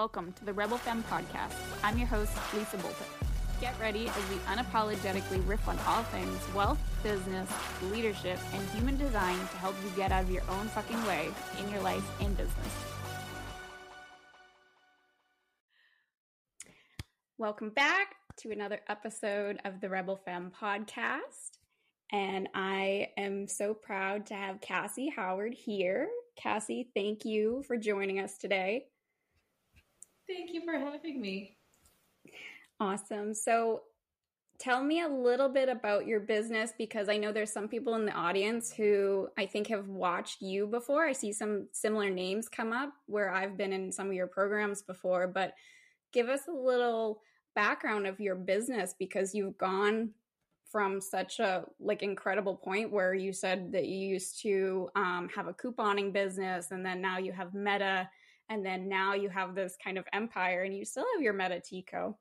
Welcome to the Rebel Femme podcast. I'm your host, Lisa Bolton. Get ready as we unapologetically riff on all things wealth, business, leadership, and human design to help you get out of your own fucking way in your life and business. Welcome back to another episode of the Rebel Femme podcast. And I am so proud to have Cassie Howard here. Cassie, thank you for joining us today. Thank you for having me. Awesome. So, tell me a little bit about your business because I know there's some people in the audience who I think have watched you before. I see some similar names come up where I've been in some of your programs before, but give us a little background of your business because you've gone from such a like incredible point where you said that you used to um, have a couponing business and then now you have meta and then now you have this kind of empire and you still have your meta tico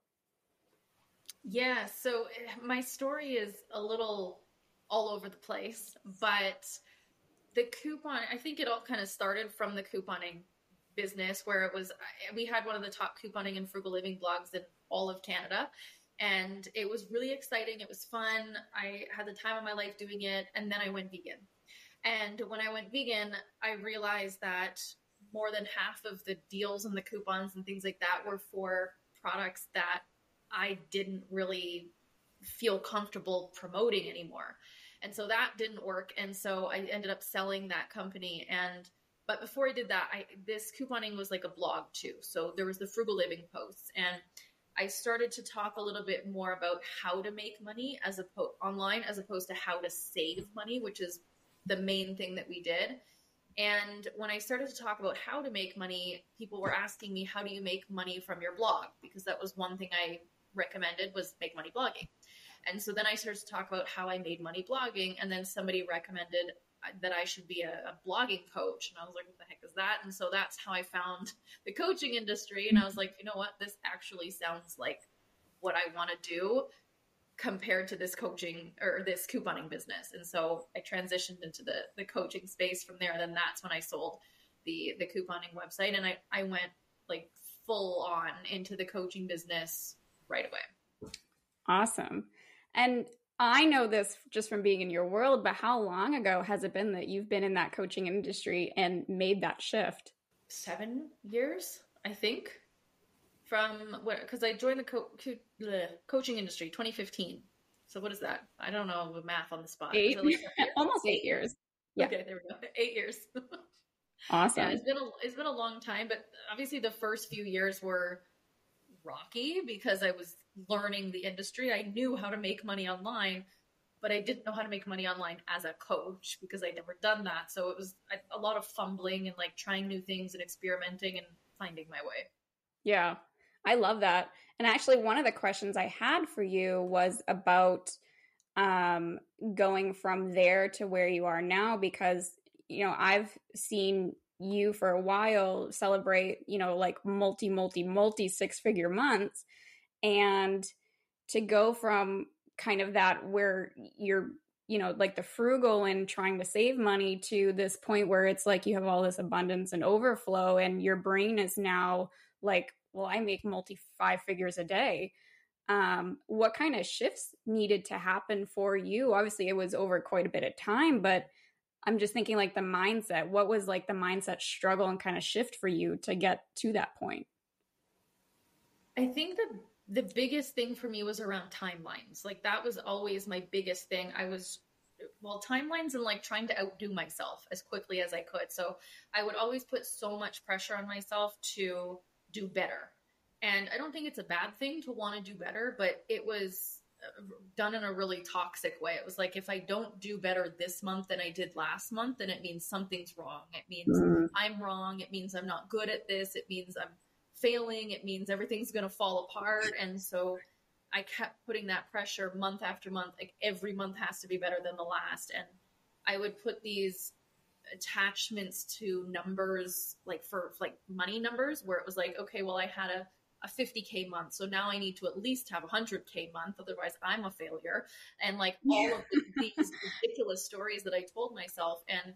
yeah so my story is a little all over the place but the coupon i think it all kind of started from the couponing business where it was we had one of the top couponing and frugal living blogs in all of canada and it was really exciting. It was fun. I had the time of my life doing it, and then I went vegan. And when I went vegan, I realized that more than half of the deals and the coupons and things like that were for products that I didn't really feel comfortable promoting anymore. And so that didn't work. And so I ended up selling that company. And but before I did that, I this couponing was like a blog too. So there was the frugal living posts and I started to talk a little bit more about how to make money as a po- online as opposed to how to save money, which is the main thing that we did. And when I started to talk about how to make money, people were asking me, "How do you make money from your blog?" Because that was one thing I recommended was make money blogging. And so then I started to talk about how I made money blogging, and then somebody recommended uh, that I should be a, a, blogging coach. And I was like, what the heck is that? And so that's how I found the coaching industry. And I was like, you know what? This actually sounds like what I want to do compared to this coaching or this couponing business. And so I transitioned into the, the coaching space from there. And then that's when I sold the, the couponing website. And I, I went like full on into the coaching business right away. Awesome. And I know this just from being in your world, but how long ago has it been that you've been in that coaching industry and made that shift? Seven years, I think. From what? Because I joined the co- co- coaching industry 2015. So what is that? I don't know the math on the spot. Eight, almost eight years. Yeah. Okay, there we go. Eight years. awesome. Yeah, it's been a it's been a long time, but obviously the first few years were rocky because I was learning the industry. I knew how to make money online, but I didn't know how to make money online as a coach because I'd never done that. So it was a lot of fumbling and like trying new things and experimenting and finding my way. Yeah, I love that. And actually, one of the questions I had for you was about um, going from there to where you are now because, you know, I've seen you for a while celebrate, you know, like multi, multi, multi six figure months. And to go from kind of that where you're, you know, like the frugal and trying to save money to this point where it's like you have all this abundance and overflow, and your brain is now like, well, I make multi five figures a day. Um, what kind of shifts needed to happen for you? Obviously, it was over quite a bit of time, but I'm just thinking like the mindset. What was like the mindset struggle and kind of shift for you to get to that point? I think the the biggest thing for me was around timelines. Like that was always my biggest thing. I was well timelines and like trying to outdo myself as quickly as I could. So I would always put so much pressure on myself to do better. And I don't think it's a bad thing to want to do better, but it was done in a really toxic way. It was like if I don't do better this month than I did last month, then it means something's wrong. It means mm-hmm. I'm wrong. It means I'm not good at this. It means I'm failing. It means everything's going to fall apart. And so I kept putting that pressure month after month. Like every month has to be better than the last. And I would put these attachments to numbers, like for like money numbers, where it was like, okay, well, I had a a 50k month so now i need to at least have a 100k month otherwise i'm a failure. And like all of the, these ridiculous stories that i told myself and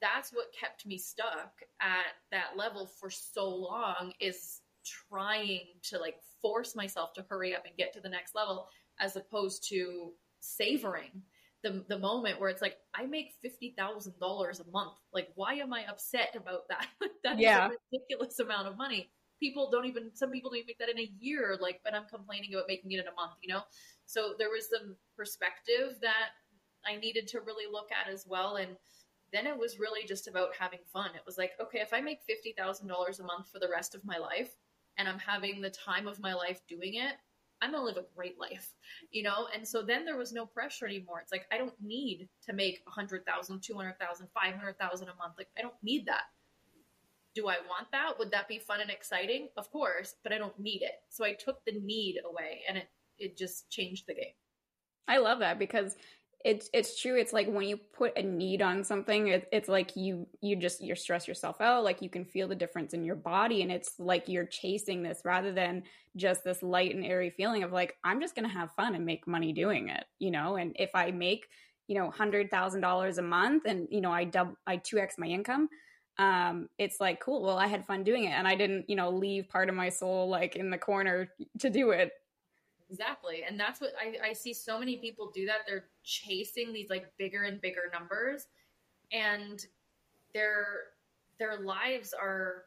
that's what kept me stuck at that level for so long is trying to like force myself to hurry up and get to the next level as opposed to savoring the the moment where it's like I make fifty thousand dollars a month. Like, why am I upset about that? that yeah. is a ridiculous amount of money. People don't even some people don't even make that in a year. Like, but I'm complaining about making it in a month. You know, so there was some perspective that I needed to really look at as well. And then it was really just about having fun. It was like, okay, if I make fifty thousand dollars a month for the rest of my life, and I'm having the time of my life doing it, I'm to live a great life, you know? And so then there was no pressure anymore. It's like, I don't need to make 100,000, 200,000, 500,000 a month. Like, I don't need that. Do I want that? Would that be fun and exciting? Of course, but I don't need it. So I took the need away and it, it just changed the game. I love that because it's it's true it's like when you put a need on something it, it's like you you just you stress yourself out like you can feel the difference in your body and it's like you're chasing this rather than just this light and airy feeling of like i'm just gonna have fun and make money doing it you know? And if i make you know hundred thousand dollars a month and you know i double i 2x my income um it's like cool well i had fun doing it and i didn't you know leave part of my soul like in the corner to do it Exactly. And that's what I, I see so many people do that. They're chasing these like bigger and bigger numbers and their their lives are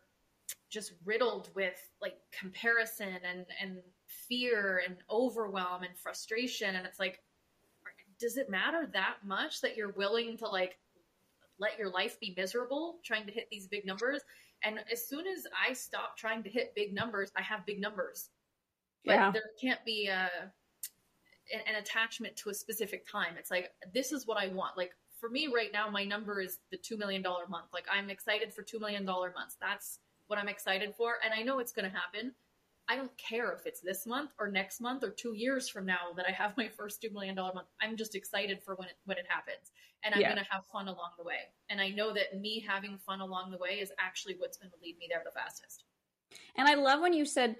just riddled with like comparison and and fear and overwhelm and frustration and it's like does it matter that much that you're willing to like let your life be miserable trying to hit these big numbers and as soon as i stop trying to hit big numbers i have big numbers but yeah. there can't be a an, attachment to a specific time. It's like this is what I want. Like for me right now, my number is the two million dollar month. Like I'm excited for two million dollar months. That's what I'm excited for, and I know it's going to happen. I don't care if it's this month or next month or two years from now that I have my first two million dollar month. I'm just excited for when it when it happens, and I'm yeah. going to have fun along the way. And I know that me having fun along the way is actually what's going to lead me there the fastest. And I love when you said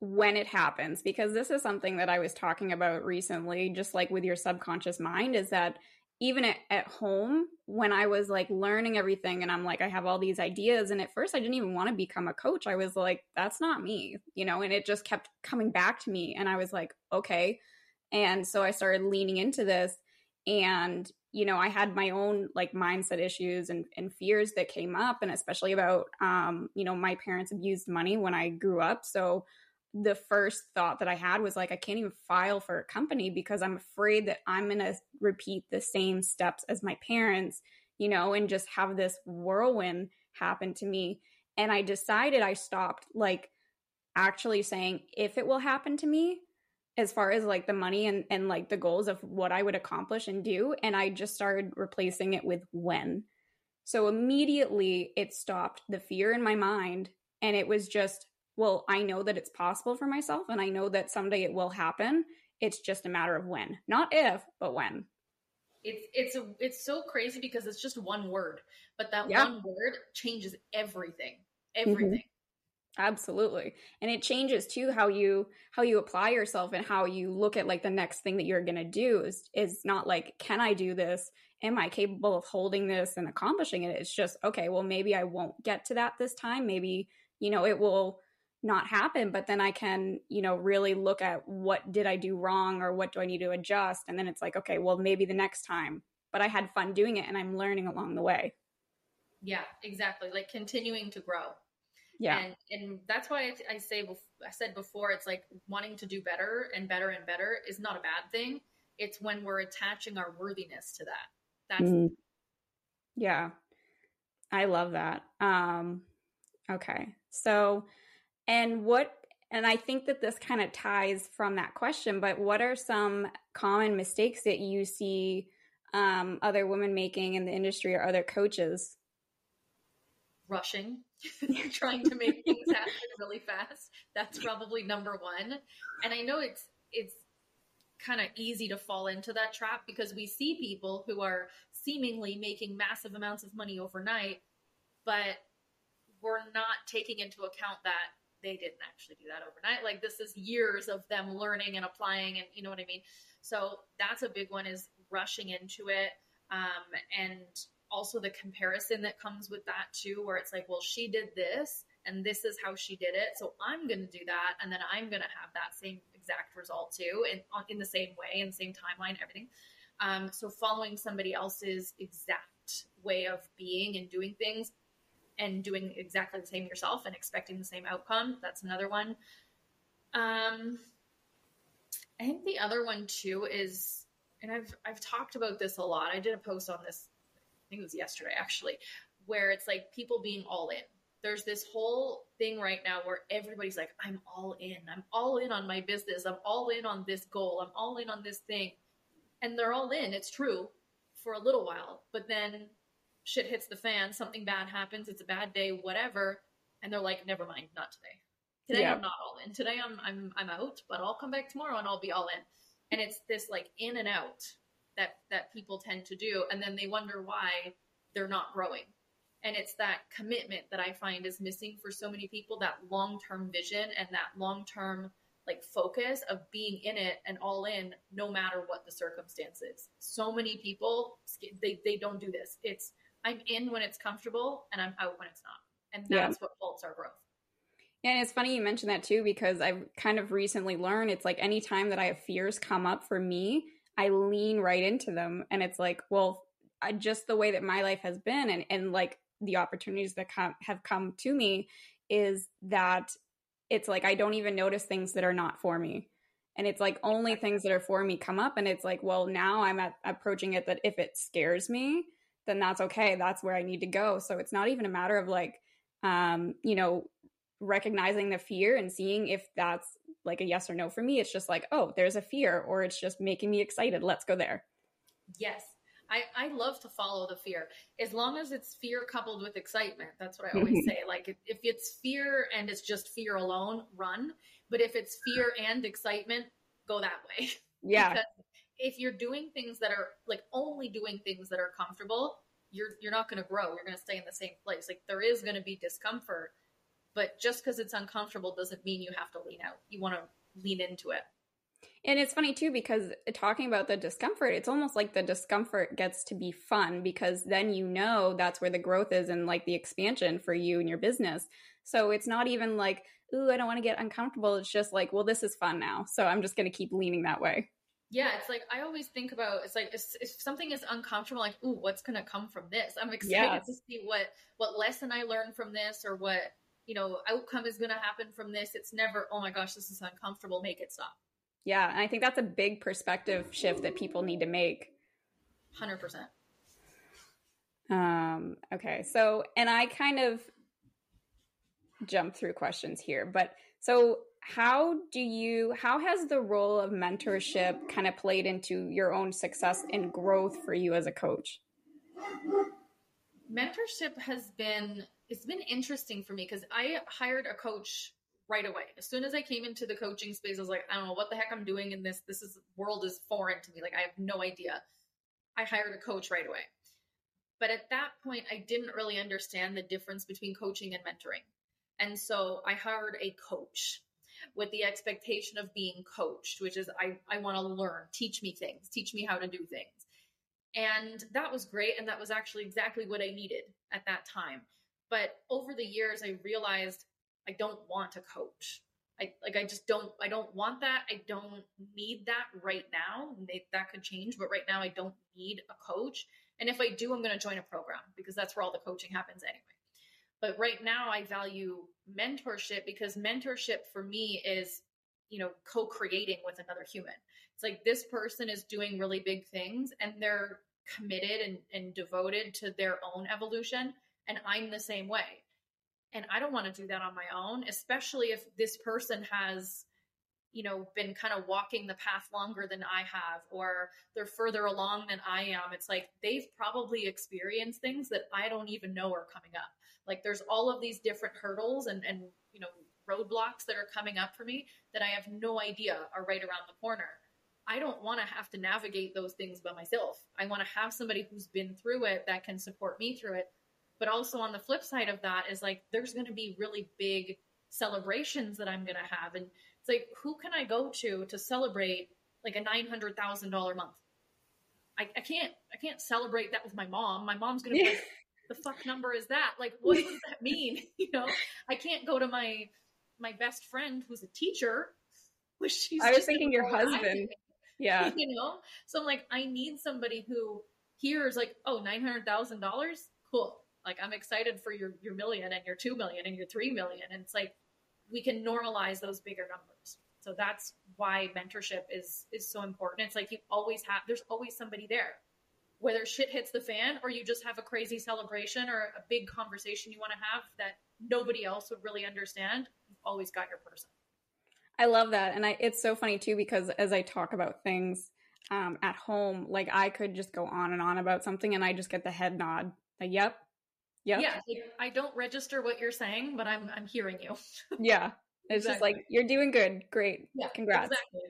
when it happens because this is something that I was talking about recently just like with your subconscious mind is that even at, at home when I was like learning everything and I'm like I have all these ideas and at first I didn't even want to become a coach I was like that's not me you know and it just kept coming back to me and I was like okay and so I started leaning into this and you know i had my own like mindset issues and, and fears that came up and especially about um, you know my parents abused money when i grew up so the first thought that I had was like, I can't even file for a company because I'm afraid that I'm going to repeat the same steps as my parents, you know, and just have this whirlwind happen to me. And I decided I stopped like actually saying if it will happen to me as far as like the money and, and like the goals of what I would accomplish and do. And I just started replacing it with when. So immediately it stopped the fear in my mind. And it was just, well, I know that it's possible for myself and I know that someday it will happen. It's just a matter of when. Not if, but when. It's it's a it's so crazy because it's just one word, but that yeah. one word changes everything. Everything. Mm-hmm. Absolutely. And it changes too how you how you apply yourself and how you look at like the next thing that you're going to do is is not like can I do this? Am I capable of holding this and accomplishing it? It's just okay, well maybe I won't get to that this time. Maybe, you know, it will not happen but then i can you know really look at what did i do wrong or what do i need to adjust? And then it's like okay well maybe the next time but i had fun doing it and i'm learning along the way. Yeah exactly. Like continuing to grow. Yeah. And and that's why i, I say i said before it's like wanting to do better and better and better is not a bad thing. It's when we're attaching our worthiness to that. That's mm. yeah. I love that. Um okay. So and what, and I think that this kind of ties from that question, but what are some common mistakes that you see um, other women making in the industry or other coaches? Rushing, trying to make things happen really fast. That's probably number one. And I know it's, it's, kind of easy to fall into that trap because we see people who are seemingly making massive amounts of money overnight, but we're not taking into account that they didn't actually do that overnight. Like this is years of them learning and applying, and you know what I mean. So that's a big one is rushing into it, um, and also the comparison that comes with that too, where it's like, well, she did this, and this is how she did it. So I'm going to do that. And then I'm going to have that same exact result too, in, in the same way, the same timeline, everything. Um, so following somebody else's exact way of being and doing things and doing exactly the same yourself and expecting the same outcome. That's another one. Um, I think the other one too is, and I've I've talked about this a lot. I did a post on this, I think it was yesterday actually, where it's like people being all in. There's this whole thing right now where everybody's like, I'm all in. I'm all in on my business. I'm all in on this goal. I'm all in on this thing. And they're all in. It's true for a little while, but then shit hits the fan, something bad happens, it's a bad day, whatever, and they're like, never mind, not today. Today yeah. I'm not all in. Today I'm I'm I'm out, but I'll come back tomorrow and I'll be all in. And it's this like in and out that that people tend to do, and then they wonder why they're not growing. And it's that commitment that I find is missing for so many people, that long term vision and that long term like focus of being in it and all in no matter what the circumstances. So many people they they don't do this. It's I'm in when it's comfortable and I'm out when it's not. And that's yeah. what halts our growth. Yeah, And it's funny you mentioned that too, because I've kind of recently learned it's like any time that I have fears come up for me, I lean right into them. And it's like, well, I, just the way that my life has been and, and like the opportunities that come, have come to me is that it's like I don't even notice things that are not for me. And it's like only things that are for me come up. And it's like, well, now I'm at, approaching it that if it scares me, then that's okay. That's where I need to go. So it's not even a matter of like, um, you know, recognizing the fear and seeing if that's like a yes or no for me. It's just like, oh, there's a fear, or it's just making me excited. Let's go there. Yes. I, I love to follow the fear as long as it's fear coupled with excitement. That's what I always say. Like if, if it's fear and it's just fear alone, run. But if it's fear and excitement, go that way. Yeah. because if you're doing things that are like only doing things that are comfortable, you're you're not going to grow. You're going to stay in the same place. Like there is going to be discomfort, but just because it's uncomfortable doesn't mean you have to lean out. You want to lean into it. And it's funny too because talking about the discomfort, it's almost like the discomfort gets to be fun because then you know that's where the growth is and like the expansion for you and your business. So it's not even like, ooh, I don't want to get uncomfortable. It's just like, well, this is fun now. So I'm just going to keep leaning that way. Yeah, it's like I always think about it's like if, if something is uncomfortable, like, ooh, what's gonna come from this? I'm excited yes. to see what what lesson I learn from this or what you know outcome is gonna happen from this. It's never, oh my gosh, this is uncomfortable. Make it stop. Yeah, and I think that's a big perspective shift that people need to make. Hundred percent. Um. Okay. So, and I kind of jump through questions here, but so how do you how has the role of mentorship kind of played into your own success and growth for you as a coach? Mentorship has been it's been interesting for me because i hired a coach right away. As soon as i came into the coaching space i was like i don't know what the heck i'm doing in this this is world is foreign to me like i have no idea. I hired a coach right away. But at that point i didn't really understand the difference between coaching and mentoring. And so i hired a coach with the expectation of being coached, which is I, I want to learn, teach me things, teach me how to do things. And that was great. And that was actually exactly what I needed at that time. But over the years, I realized I don't want a coach. I like I just don't I don't want that. I don't need that right now. that could change, but right now I don't need a coach. And if I do, I'm going to join a program because that's where all the coaching happens anyway. But right now, I value mentorship because mentorship for me is, you know, co creating with another human. It's like this person is doing really big things and they're committed and, and devoted to their own evolution. And I'm the same way. And I don't want to do that on my own, especially if this person has you know been kind of walking the path longer than i have or they're further along than i am it's like they've probably experienced things that i don't even know are coming up like there's all of these different hurdles and and you know roadblocks that are coming up for me that I have no idea are right around the corner. I don't want to have to navigate those things by myself. I want to have somebody who's been through it that can support me through it. But also on the flip side of that is like there's going to be really big celebrations that I'm going to have and it's like who can I go to to celebrate like a $900,000 month? I, I can't I can't celebrate that with my mom. My mom's going to be like the fuck number is that? Like, what does that mean? You know, I can't go to my my best friend who's a teacher. Which she's I was thinking your husband. Yeah. You know, so I'm like, I need somebody who hears like, oh, nine hundred thousand dollars, cool. Like, I'm excited for your your million and your two million and your three million, and it's like we can normalize those bigger numbers. So that's why mentorship is is so important. It's like you always have. There's always somebody there whether shit hits the fan or you just have a crazy celebration or a big conversation you want to have that nobody else would really understand, you've always got your person. I love that. And I, it's so funny too, because as I talk about things um, at home, like I could just go on and on about something and I just get the head nod. Like, yep. Yep. Yeah. Like, I don't register what you're saying, but I'm, I'm hearing you. yeah. It's exactly. just like, you're doing good. Great. Yeah. Congrats. Exactly.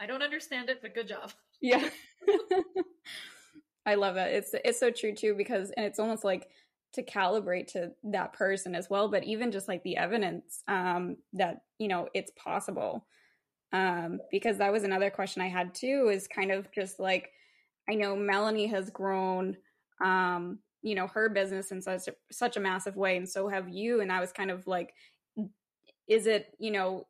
I don't understand it, but good job. Yeah. I love it. It's it's so true too because and it's almost like to calibrate to that person as well, but even just like the evidence um, that you know it's possible. Um, because that was another question I had too. Is kind of just like I know Melanie has grown, um, you know, her business in such a, such a massive way, and so have you. And I was kind of like, is it you know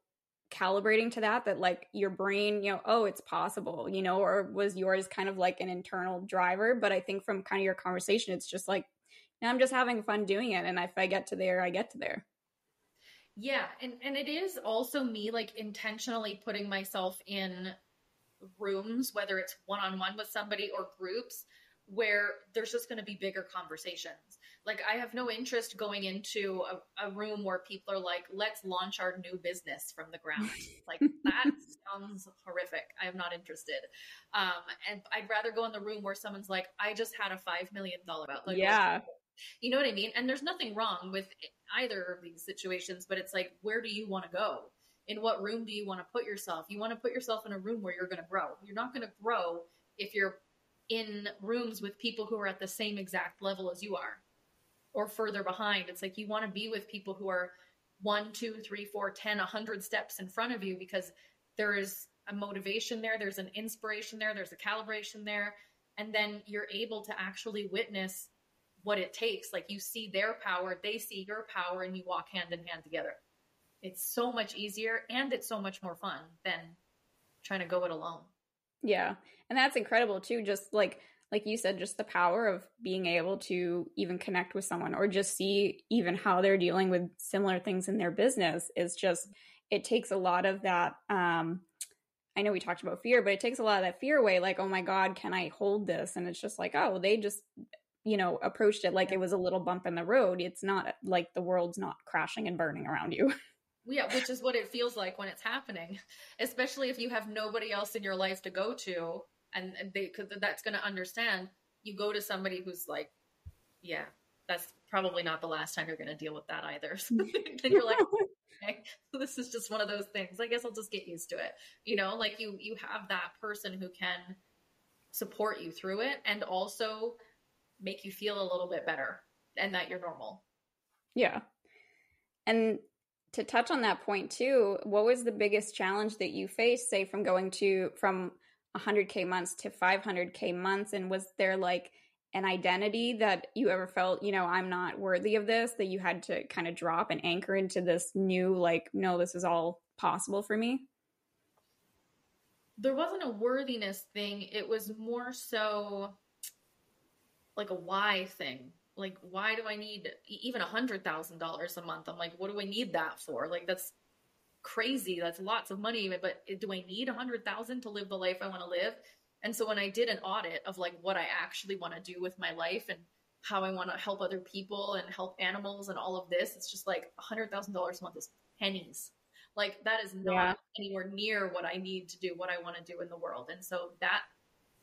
calibrating to that that like your brain you know oh it's possible you know or was yours kind of like an internal driver but i think from kind of your conversation it's just like now i'm just having fun doing it and if i get to there i get to there yeah and and it is also me like intentionally putting myself in rooms whether it's one-on-one with somebody or groups where there's just going to be bigger conversations. Like, I have no interest going into a, a, room where people are like, let's launch our new business from the ground. like, that sounds horrific. I am not interested. Um, and I'd rather go in the room where someone's like, I just had a $5 million about. Like, yeah. You know what I mean? And there's nothing wrong with either of these situations, but it's like, where do you want to go? In what room do you want to put yourself? You want to put yourself in a room where you're going to grow. You're not going to grow if you're in rooms with people who are at the same exact level as you are or further behind. It's like you want to be with people who are one, two, three, four, ten, a hundred steps in front of you because there is a motivation there, there's an inspiration there, there's a calibration there, and then you're able to actually witness what it takes. Like you see their power, they see your power, and you walk hand in hand together. It's so much easier and it's so much more fun than trying to go it alone. Yeah. And that's incredible too. Just like, like you said, just the power of being able to even connect with someone or just see even how they're dealing with similar things in their business is just, it takes a lot of that. Um, I know we talked about fear, but it takes a lot of that fear away. Like, oh my God, can I hold this? And it's just like, oh, they just, you know, approached it like it was a little bump in the road. It's not like the world's not crashing and burning around you. Yeah, which is what it feels like when it's happening, especially if you have nobody else in your life to go to, and, and they because that's going to understand. You go to somebody who's like, yeah, that's probably not the last time you're going to deal with that either. So mm-hmm. then you're like, okay, this is just one of those things. I guess I'll just get used to it. You know, like you you have that person who can support you through it and also make you feel a little bit better and that you're normal. Yeah. And to touch on that point too, what was the biggest challenge that you faced, say, from going to from 100k months to 500k months, and was there like an identity that you ever felt, you know, I'm not worthy of this, that you had to kind of drop and anchor into this new, like, no, this is all possible for me? There wasn't a worthiness thing. It was more so like a why thing like why do i need even a hundred thousand dollars a month i'm like what do i need that for like that's crazy. That's lots of money but do i need a hundred thousand to live the life i want to live? And so when i did an audit of like what i actually want to do with my life and how i want to help other people and help animals and all of this it's just like a hundred thousand dollars a month is pennies. Like that is not yeah. anywhere near what i need to do what i want to do in the world. And so that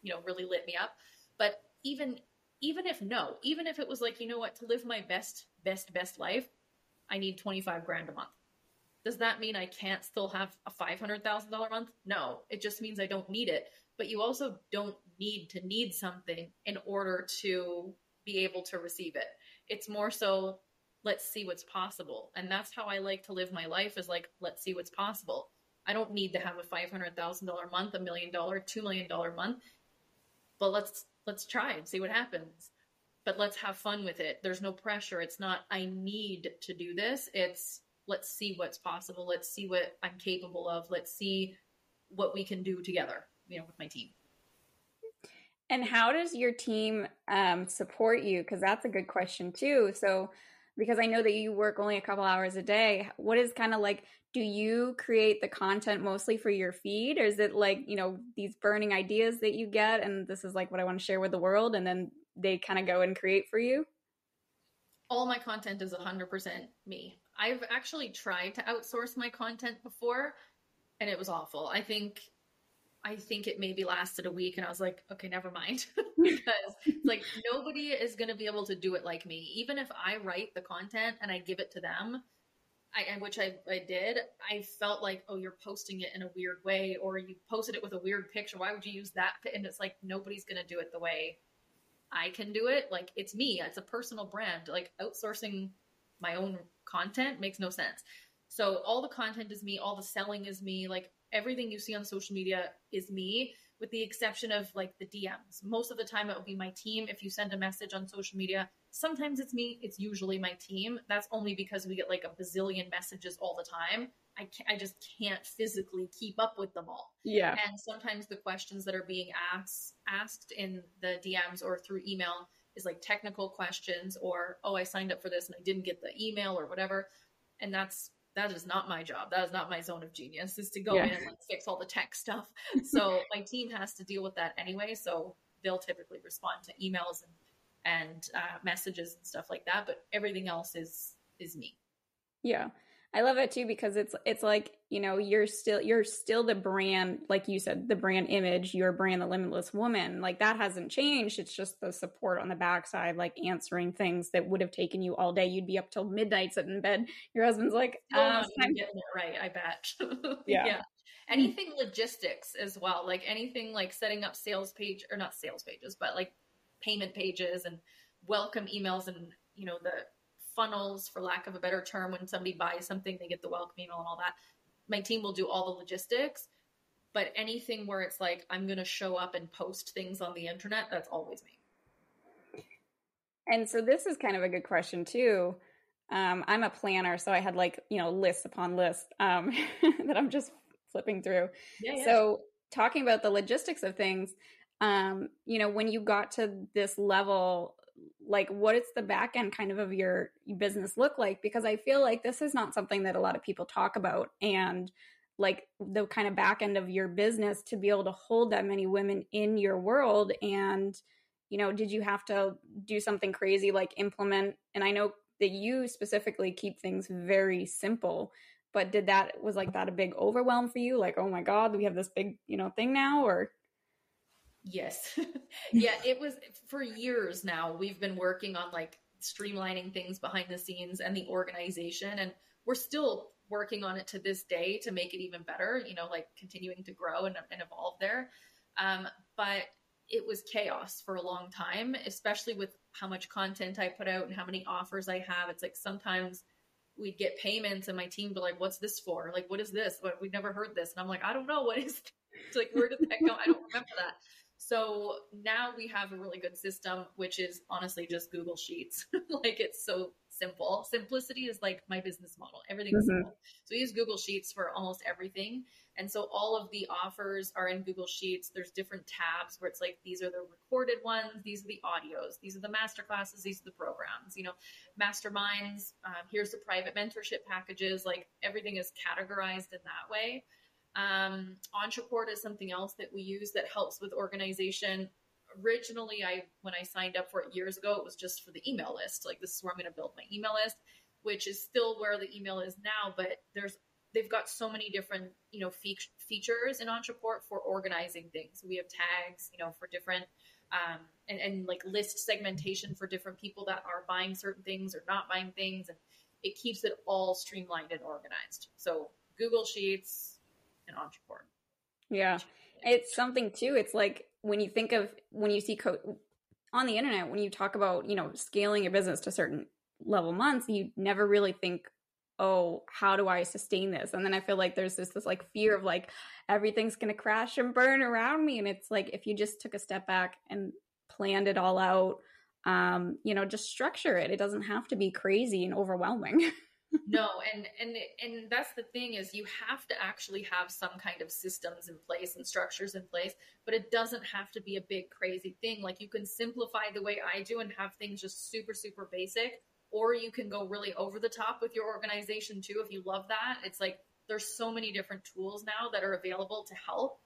you know really lit me up. But even even if no, even if it was like, you know what, to live my best, best, best life, I need 25 grand a month. Does that mean I can't still have a $500,000 month? No, it just means I don't need it. But you also don't need to need something in order to be able to receive it. It's more so, let's see what's possible. And that's how I like to live my life is like, let's see what's possible. I don't need to have a $500,000 month, a million dollar, $2 million month, but let's let's try and see what happens. but let's have fun with it. There's no pressure. It's not, I need to do this. It's, let's see what's possible. Let's see what I'm capable of. Let's see what we can do together, you know, with my team. And how does your team um, support you? Because that's a good question too. So, because I know that you work only a couple hours a day, what is kind of like, do you create the content mostly for your feed? Or is it like, you know, these burning ideas that you get and this is like what I want to share with the world? And then they kind of go and create for you? All my content is 100% me. I've actually tried to outsource my content before and it was awful. I think I think it maybe lasted a week and I was like, okay, never mind. because like nobody is going to be able to do it like me. Even if I write the content and I give it to them, I, which I, I did, I felt like, oh, you're posting it in a weird way, or you posted it with a weird picture. Why would you use that? And it's like, nobody's going to do it the way I can do it. Like, it's me, it's a personal brand. Like, outsourcing my own content makes no sense. So, all the content is me, all the selling is me. Like, everything you see on social media is me with the exception of like the DMs. Most of the time it will be my team. If you send a message on social media, sometimes it's me, it's usually my team. That's only because we get like a bazillion messages all the time. I, I just can't physically keep up with them all. Yeah. And sometimes the questions that are being asked asked in the DMs or through email is like technical questions or oh I signed up for this and I didn't get the email or whatever. And that's that is not my job. That is not my zone of genius is to go yeah. in and like fix all the tech stuff. So my team has to deal with that anyway. So they'll typically respond to emails and and uh, messages and stuff like that. But everything else is is me. Yeah. I love it too because it's it's like you know you're still you're still the brand like you said the brand image your brand the limitless woman. Like that hasn't changed. It's just the support on the backside like answering things that would have taken you all day. You'd be up till midnight sitting in bed. Your husband's like uh, I'm getting it right I bet. Yeah. yeah. Anything logistics as well like anything like setting up sales page or not sales pages but like payment pages and welcome emails and you know the funnels, for lack of a better term, when somebody buys something, they get the welcome email and all that. My team will do all the logistics, but anything where it's like I'm going to show up and post things on the internet, that's always me. And so this is kind of a good question too. Um, I'm a planner, so I had like you know lists upon lists um, that I'm just flipping through. Yeah, yeah. So talking about the logistics of things, um, you know, when you got to this level like what is the back end kind of of your business look like? Because i feel like this is not something that a lot of people talk about. And like the kind of back end of your business to be able to hold that many women in your world. And you know did you have to do something crazy like implement and i know that you specifically keep things very simple but did that was like that a big overwhelm for you? Like oh my god we have this big you know thing now or Yes. yeah, it was for years now. We've been working on like streamlining things behind the scenes and the organization and we're still working on it to this day to make it even better, you know, like continuing to grow and, and evolve there. Um, but it was chaos for a long time, especially with how much content I put out and how many offers I have. It's like sometimes we'd get payments and my team would be like, what's this for? Like, what is this? What, we've never heard this. And I'm like, I don't know. What is this? It's like, where did that go? I don't remember that. So now we have a really good system, which is honestly just Google Sheets. like it's so simple. Simplicity is like my business model. Everything's mm-hmm. simple. So we use Google Sheets for almost everything. And so all of the offers are in Google Sheets. There's different tabs where it's like, these are the recorded ones, these are the audios, these are the master classes, these are the programs, you know, masterminds. Um, here's the private mentorship packages. Like everything is categorized in that way. Um, Ontraport is something else that we use that helps with organization. Originally, I when I signed up for it years ago, it was just for the email list. Like this is where I'm going to build my email list, which is still where the email is now. But there's they've got so many different you know fe- features in Ontraport for organizing things. We have tags, you know, for different um, and, and like list segmentation for different people that are buying certain things or not buying things, and it keeps it all streamlined and organized. So Google Sheets, and Ontraport. Yeah. It's something too. It's like when you think of when you see co- on the internet, when you talk about, you know, scaling your business to certain level months, you never really think, oh, how do I sustain this? And then I feel like there's this this like fear of like everything's gonna crash and burn around me. And it's like if you just took a step back and planned it all out, um, you know, just structure it. It doesn't have to be crazy and overwhelming. no, and and and that's the thing is you have to actually have some kind of systems in place and structures in place, but it doesn't have to be a big crazy thing. Like you can simplify the way I do and have things just super super basic, or you can go really over the top with your organization too if you love that. It's like there's so many different tools now that are available to help.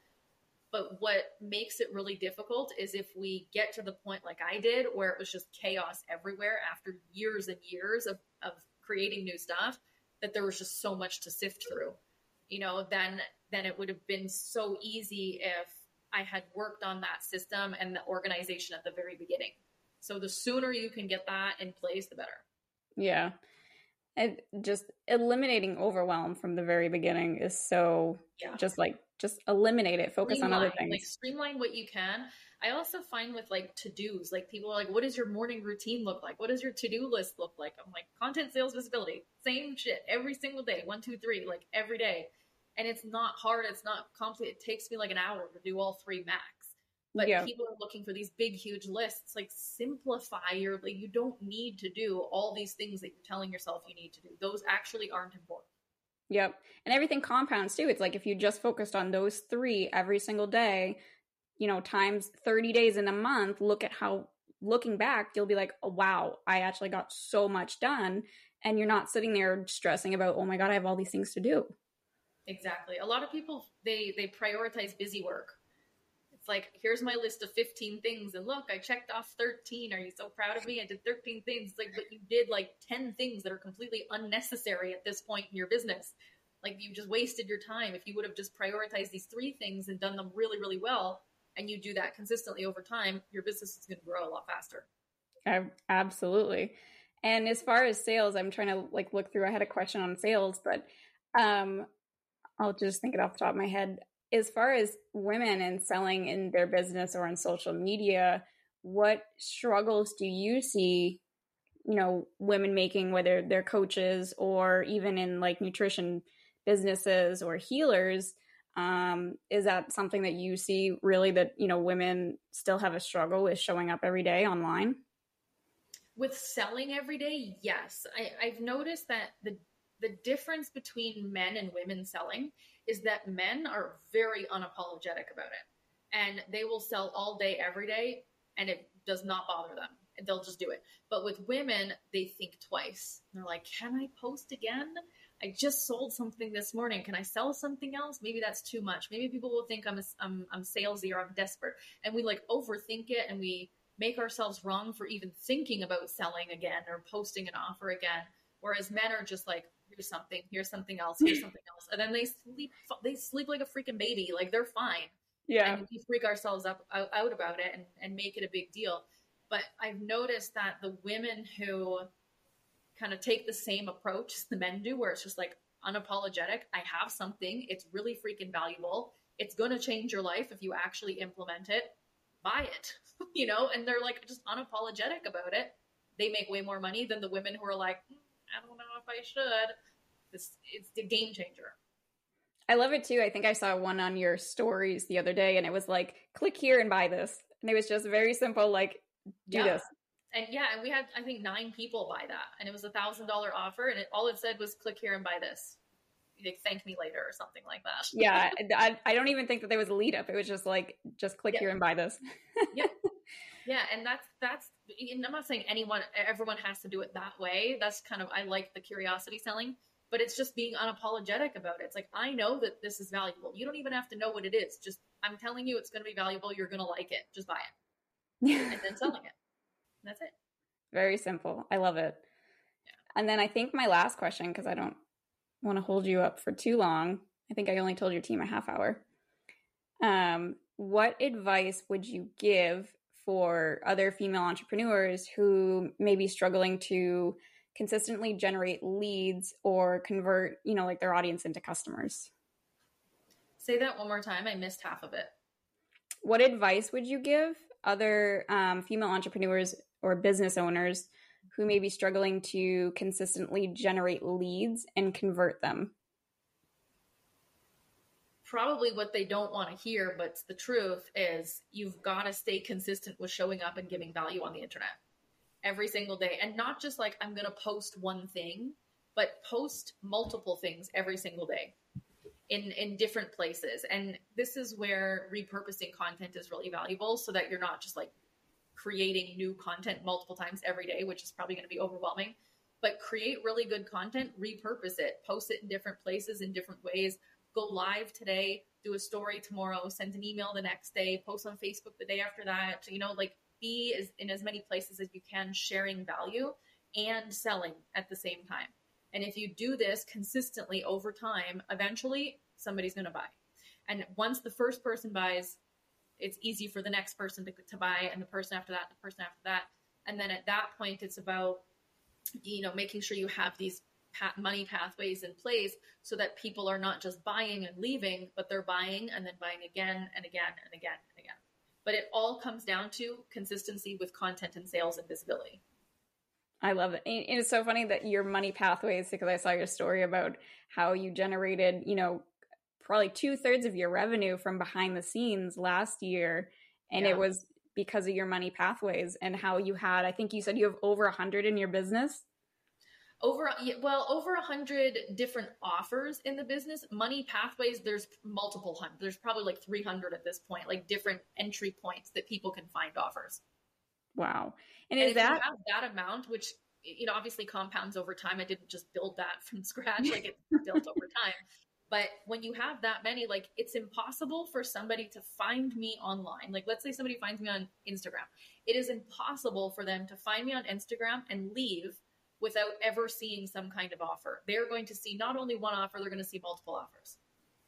But what makes it really difficult is if we get to the point like I did, where it was just chaos everywhere after years and years of, of creating new stuff, that there was just so much to sift through. You know, then then it would have been so easy if I had worked on that system and the organization at the very beginning. So the sooner you can get that in place, the better. Yeah and just eliminating overwhelm from the very beginning is so yeah. just like just eliminate it focus streamline, on other things like streamline what you can. I also find with like to-dos like people are like what does your morning routine look like? What does your to-do list look like? I'm like content sales visibility same shit every single day one two three like every day. And it's not hard it's not complicated it takes me like an hour to do all three max but yeah. people are looking for these big huge lists like simplify your like you don't need to do all these things that you're telling yourself you need to do. Those actually aren't important. Yep. And everything compounds too. It's like if you just focused on those three every single day you know times 30 days in a month look at how looking back you'll be like oh, wow i actually got so much done. And you're not sitting there stressing about oh my god i have all these things to do. Exactly. A lot of people they they prioritize busy work like, here's my list of 15 things. And look, I checked off 13. Are you so proud of me? I did 13 things. Like, but you did like 10 things that are completely unnecessary at this point in your business. Like, you just wasted your time. If you would have just prioritized these three things and done them really, really well, and you do that consistently over time, your business is going to grow a lot faster. Absolutely. And as far as sales, I'm trying to like look through. I had a question on sales, but um, I'll just think it off the top of my head as far as women and selling in their business or on social media, what struggles do you see, you know, women making, whether they're coaches or even in like nutrition businesses or healers? Um, is that something that you see really that, you know, women still have a struggle with showing up every day online? With selling every day, yes. I, I've noticed that the the difference between men and women selling is that men are very unapologetic about it. And they will sell all day every day and it does not bother them. They'll just do it. But with women they think twice. They're like can i post again? I just sold something this morning. Can i sell something else? Maybe that's too much. Maybe people will think i'm a, I'm, I'm salesy or i'm desperate. And we like overthink it and we make ourselves wrong for even thinking about selling again or posting an offer again. Whereas men are just like something, here's something else, here's something else, and then they sleep they sleep like a freaking baby, like they're fine. Yeah, and we freak ourselves up out, out about it and, and make it a big deal. But I've noticed that the women who kind of take the same approach as the men do, where it's just like unapologetic. I have something. It's really freaking valuable. It's going to change your life if you actually implement it. Buy it, you know? And they're like just unapologetic about it. They make way more money than the women who are like, mm, I don't know if I should. This it's the game changer. I love it too. I think I saw one on your stories the other day and it was like, click here and buy this. And it was just very simple, like, do yeah. this. And yeah, and we had I think nine people buy that. And it was a thousand dollar offer and it all it said was click here and buy this. Like, thank me later or something like that. yeah. I, I, don't even think that there was a lead up. It was just like, just click here and buy this. yeah. Yeah, and that's that's. And I'm not saying anyone, everyone has to do it that way. That's kind of I like the curiosity selling, but it's just being unapologetic about it. It's like I know that this is valuable. You don't even have to know what it is. Just I'm telling you, it's going to be valuable. You're going to like it. Just buy it, and then selling it. And that's it. Very simple. I love it. Yeah. And then I think my last question, because I don't want to hold you up for too long. I think I only told your team a half hour. Um, what advice would you give for other female entrepreneurs who may be struggling to consistently generate leads or convert, you know, like their audience into customers. Say that one more time. I missed half of it. What advice would you give other um, female entrepreneurs or business owners who may be struggling to consistently generate leads and convert them? probably what they don't want to hear, but the truth is you've got to stay consistent with showing up and giving value on the internet. Every single day. And not just like I'm going to post one thing, but post multiple things every single day in in different places. And this is where repurposing content is really valuable so that you're not just like creating new content multiple times every day, which is probably going to be overwhelming. But create really good content, repurpose it, post it in different places in different ways. Go live today, do a story tomorrow, send an email the next day, post on Facebook the day after that. You know, like be as, in as many places as you can, sharing value and selling at the same time. And if you do this consistently over time, eventually somebody's going to buy. And once the first person buys, it's easy for the next person to, to buy and the person after that, the person after that. And then at that point, it's about, you know, making sure you have these money pathways in place so that people are not just buying and leaving, but they're buying and then buying again and again and again and again. But it all comes down to consistency with content and sales and visibility. I love it. And it's so funny that your money pathways, because I saw your story about how you generated, you know, probably two thirds of your revenue from behind the scenes last year. And yeah. it was because of your money pathways and how you had, I think you said you have over a hundred in your business. Over, well, over a hundred different offers in the business. Money pathways, there's multiple hundred. There's probably like 300 at this point, like different entry points that people can find offers. Wow. And, and is that that amount, which you know obviously compounds over time? I didn't just build that from scratch; like it's built over time. But when you have that many, like it's impossible for somebody to find me online. Like, let's say somebody finds me on Instagram. It is impossible for them to find me on Instagram and leave without ever seeing some kind of offer. They're going to see not only one offer, they're going to see multiple offers.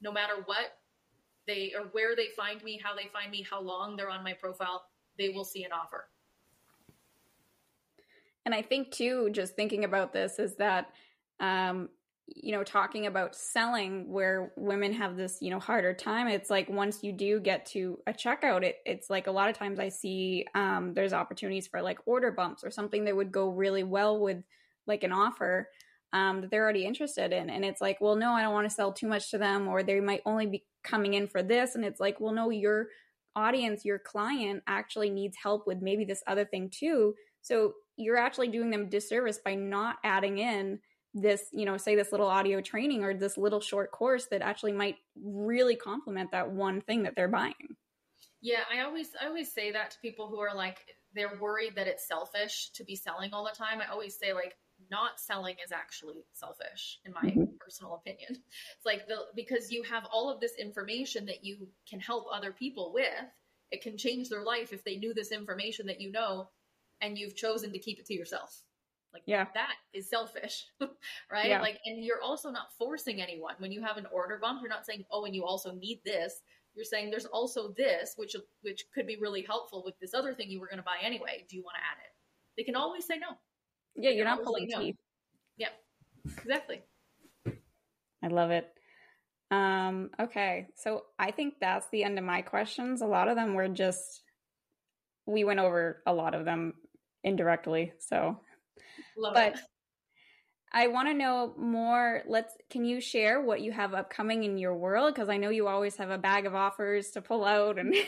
No matter what they or where they find me, how they find me, how long they're on my profile, they will see an offer. And I think too, just thinking about this is that, um, you know, talking about selling where women have this, you know, harder time. It's like once you do get to a checkout, it, it's like a lot of times I see um, there's opportunities for like order bumps or something that would go really well with like an offer um, that they're already interested in. And it's like, well, no, I don't want to sell too much to them, or they might only be coming in for this. And it's like, well, no, your audience, your client actually needs help with maybe this other thing too. So you're actually doing them disservice by not adding in this, you know, say this little audio training or this little short course that actually might really complement that one thing that they're buying. Yeah, I always I always say that to people who are like they're worried that it's selfish to be selling all the time. I always say like not selling is actually selfish in my mm-hmm. personal opinion. It's like the because you have all of this information that you can help other people with. It can change their life if they knew this information that you know and you've chosen to keep it to yourself. Like yeah. that is selfish, right? Yeah. Like, and you're also not forcing anyone. When you have an order bump, you're not saying, "Oh, and you also need this." You're saying there's also this, which which could be really helpful with this other thing you were going to buy anyway. Do you want to add it? They can always say no. Yeah, you're not pulling teeth. Yep, exactly. I love it. Um, okay, so I think that's the end of my questions. A lot of them were just we went over a lot of them indirectly. So, Love but it. I want to know more. Let's. Can you share what you have upcoming in your world? Because I know you always have a bag of offers to pull out and.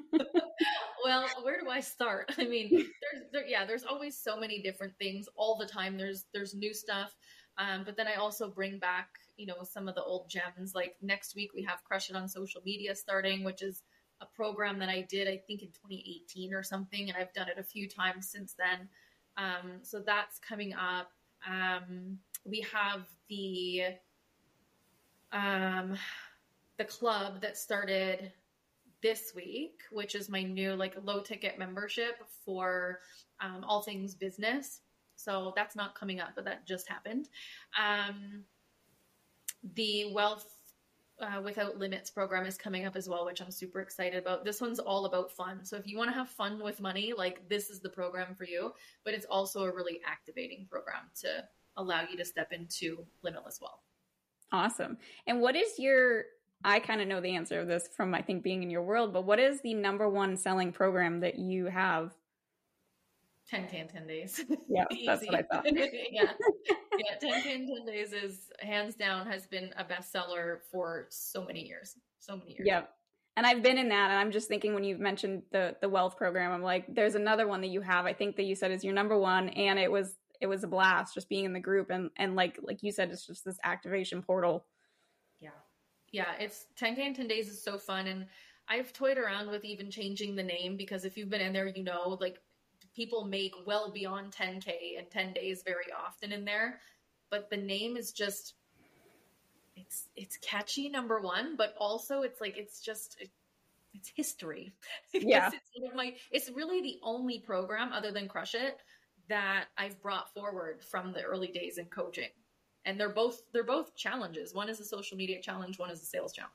well, where do I start? I mean, there's there, yeah, there's always so many different things all the time. There's there's new stuff, um, but then I also bring back you know some of the old gems. Like next week we have Crush It on social media starting, which is a program that I did, I think in 2018 or something, and I've done it a few times since then. Um, so that's coming up. Um, we have the um, the club that started this week, which is my new like low ticket membership for um, all things business. So that's not coming up, but that just happened. Um, the wealth uh, Without Limits program is coming up as well, which I'm super excited about. This one's all about fun. So if you want to have fun with money, like this is the program for you. But it's also a really activating program to allow you to step into limitless wealth. Awesome. And what is your I kind of know the answer of this from I think being in your world, but what is the number one selling program that you have 10k in 10 days. Yeah, that's what I thought. yeah. Yeah, 10k in 10 days is hands down has been a bestseller for so many years. So many years. Yeah. and I've been in that, and I'm just thinking when you mentioned the the wealth program, I'm like, there's another one that you have. I think that you said is your number one, and it was it was a blast just being in the group, and and like like you said, it's just this activation portal. Yeah, it's 10k in 10 days is so fun, and I've toyed around with even changing the name because if you've been in there, you know, like people make well beyond 10k in 10 days very often in there, but the name is just it's it's catchy number one, but also it's like it's just it's history. Yeah, it's, it's my it's really the only program other than Crush It that I've brought forward from the early days in coaching, and they're both they're both challenges. One is a social media challenge, one is a sales challenge.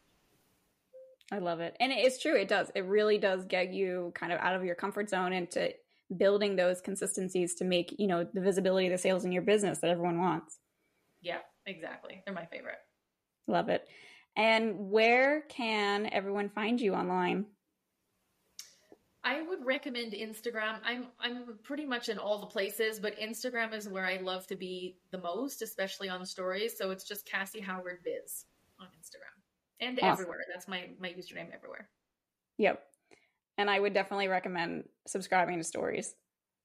I love it, and it's true. It does. It really does get you kind of out of your comfort zone into building those consistencies to make you know the visibility of the sales in your business that everyone wants. Yeah, exactly. They're my favorite. Love it. And where can everyone find you online? I would recommend Instagram. I'm I'm pretty much in all the places, but Instagram is where I love to be the most, especially on stories. So it's just Cassie Howard Biz on Instagram and awesome. everywhere. That's my my username everywhere. Yep. And I would definitely recommend subscribing to stories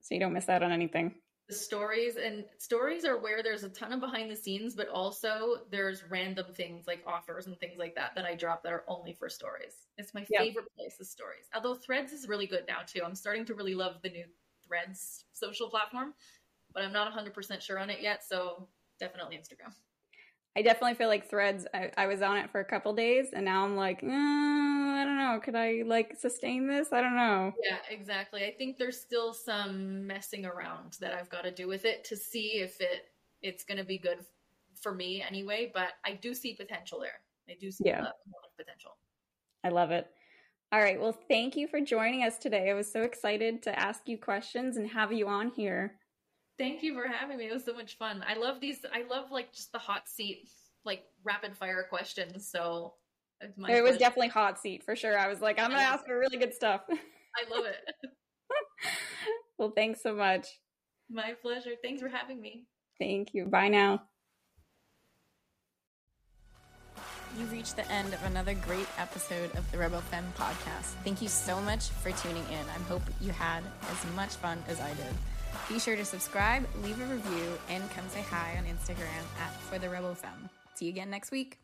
so you don't miss out on anything stories and stories are where there's a ton of behind the scenes but also there's random things like offers and things like that that i drop that are only for stories. It's my favorite place is stories. Although threads is really good now too. I'm starting to really love the new threads social platform but i'm not 100% sure on it yet so definitely instagram. I definitely feel like Threads. I, I was on it for a couple days, and now I'm like, mm, I don't know. Could I like sustain this? I don't know. Yeah, exactly. I think there's still some messing around that I've got to do with it to see if it it's going to be good for me anyway. But I do see potential there. I do see yeah. Uh, a lot of potential. I love it. All right. Well, thank you for joining us today. I was so excited to ask you questions and have you on here. Thank you for having me. It was so much fun. I love these. I love like just the hot seat, like rapid fire questions. So it pleasure. was definitely hot seat for sure. I was like, I'm gonna ask for really good stuff. I love it. well, thanks so much. My pleasure. Thanks for having me. Thank you. Bye now. You've reached the end of another great episode of the Rebel Femme podcast. Thank you so much for tuning in. I hope you had as much fun as I did. Be sure to subscribe, leave a review, and come say hi on Instagram at For the Rebel Femme. See you again next week.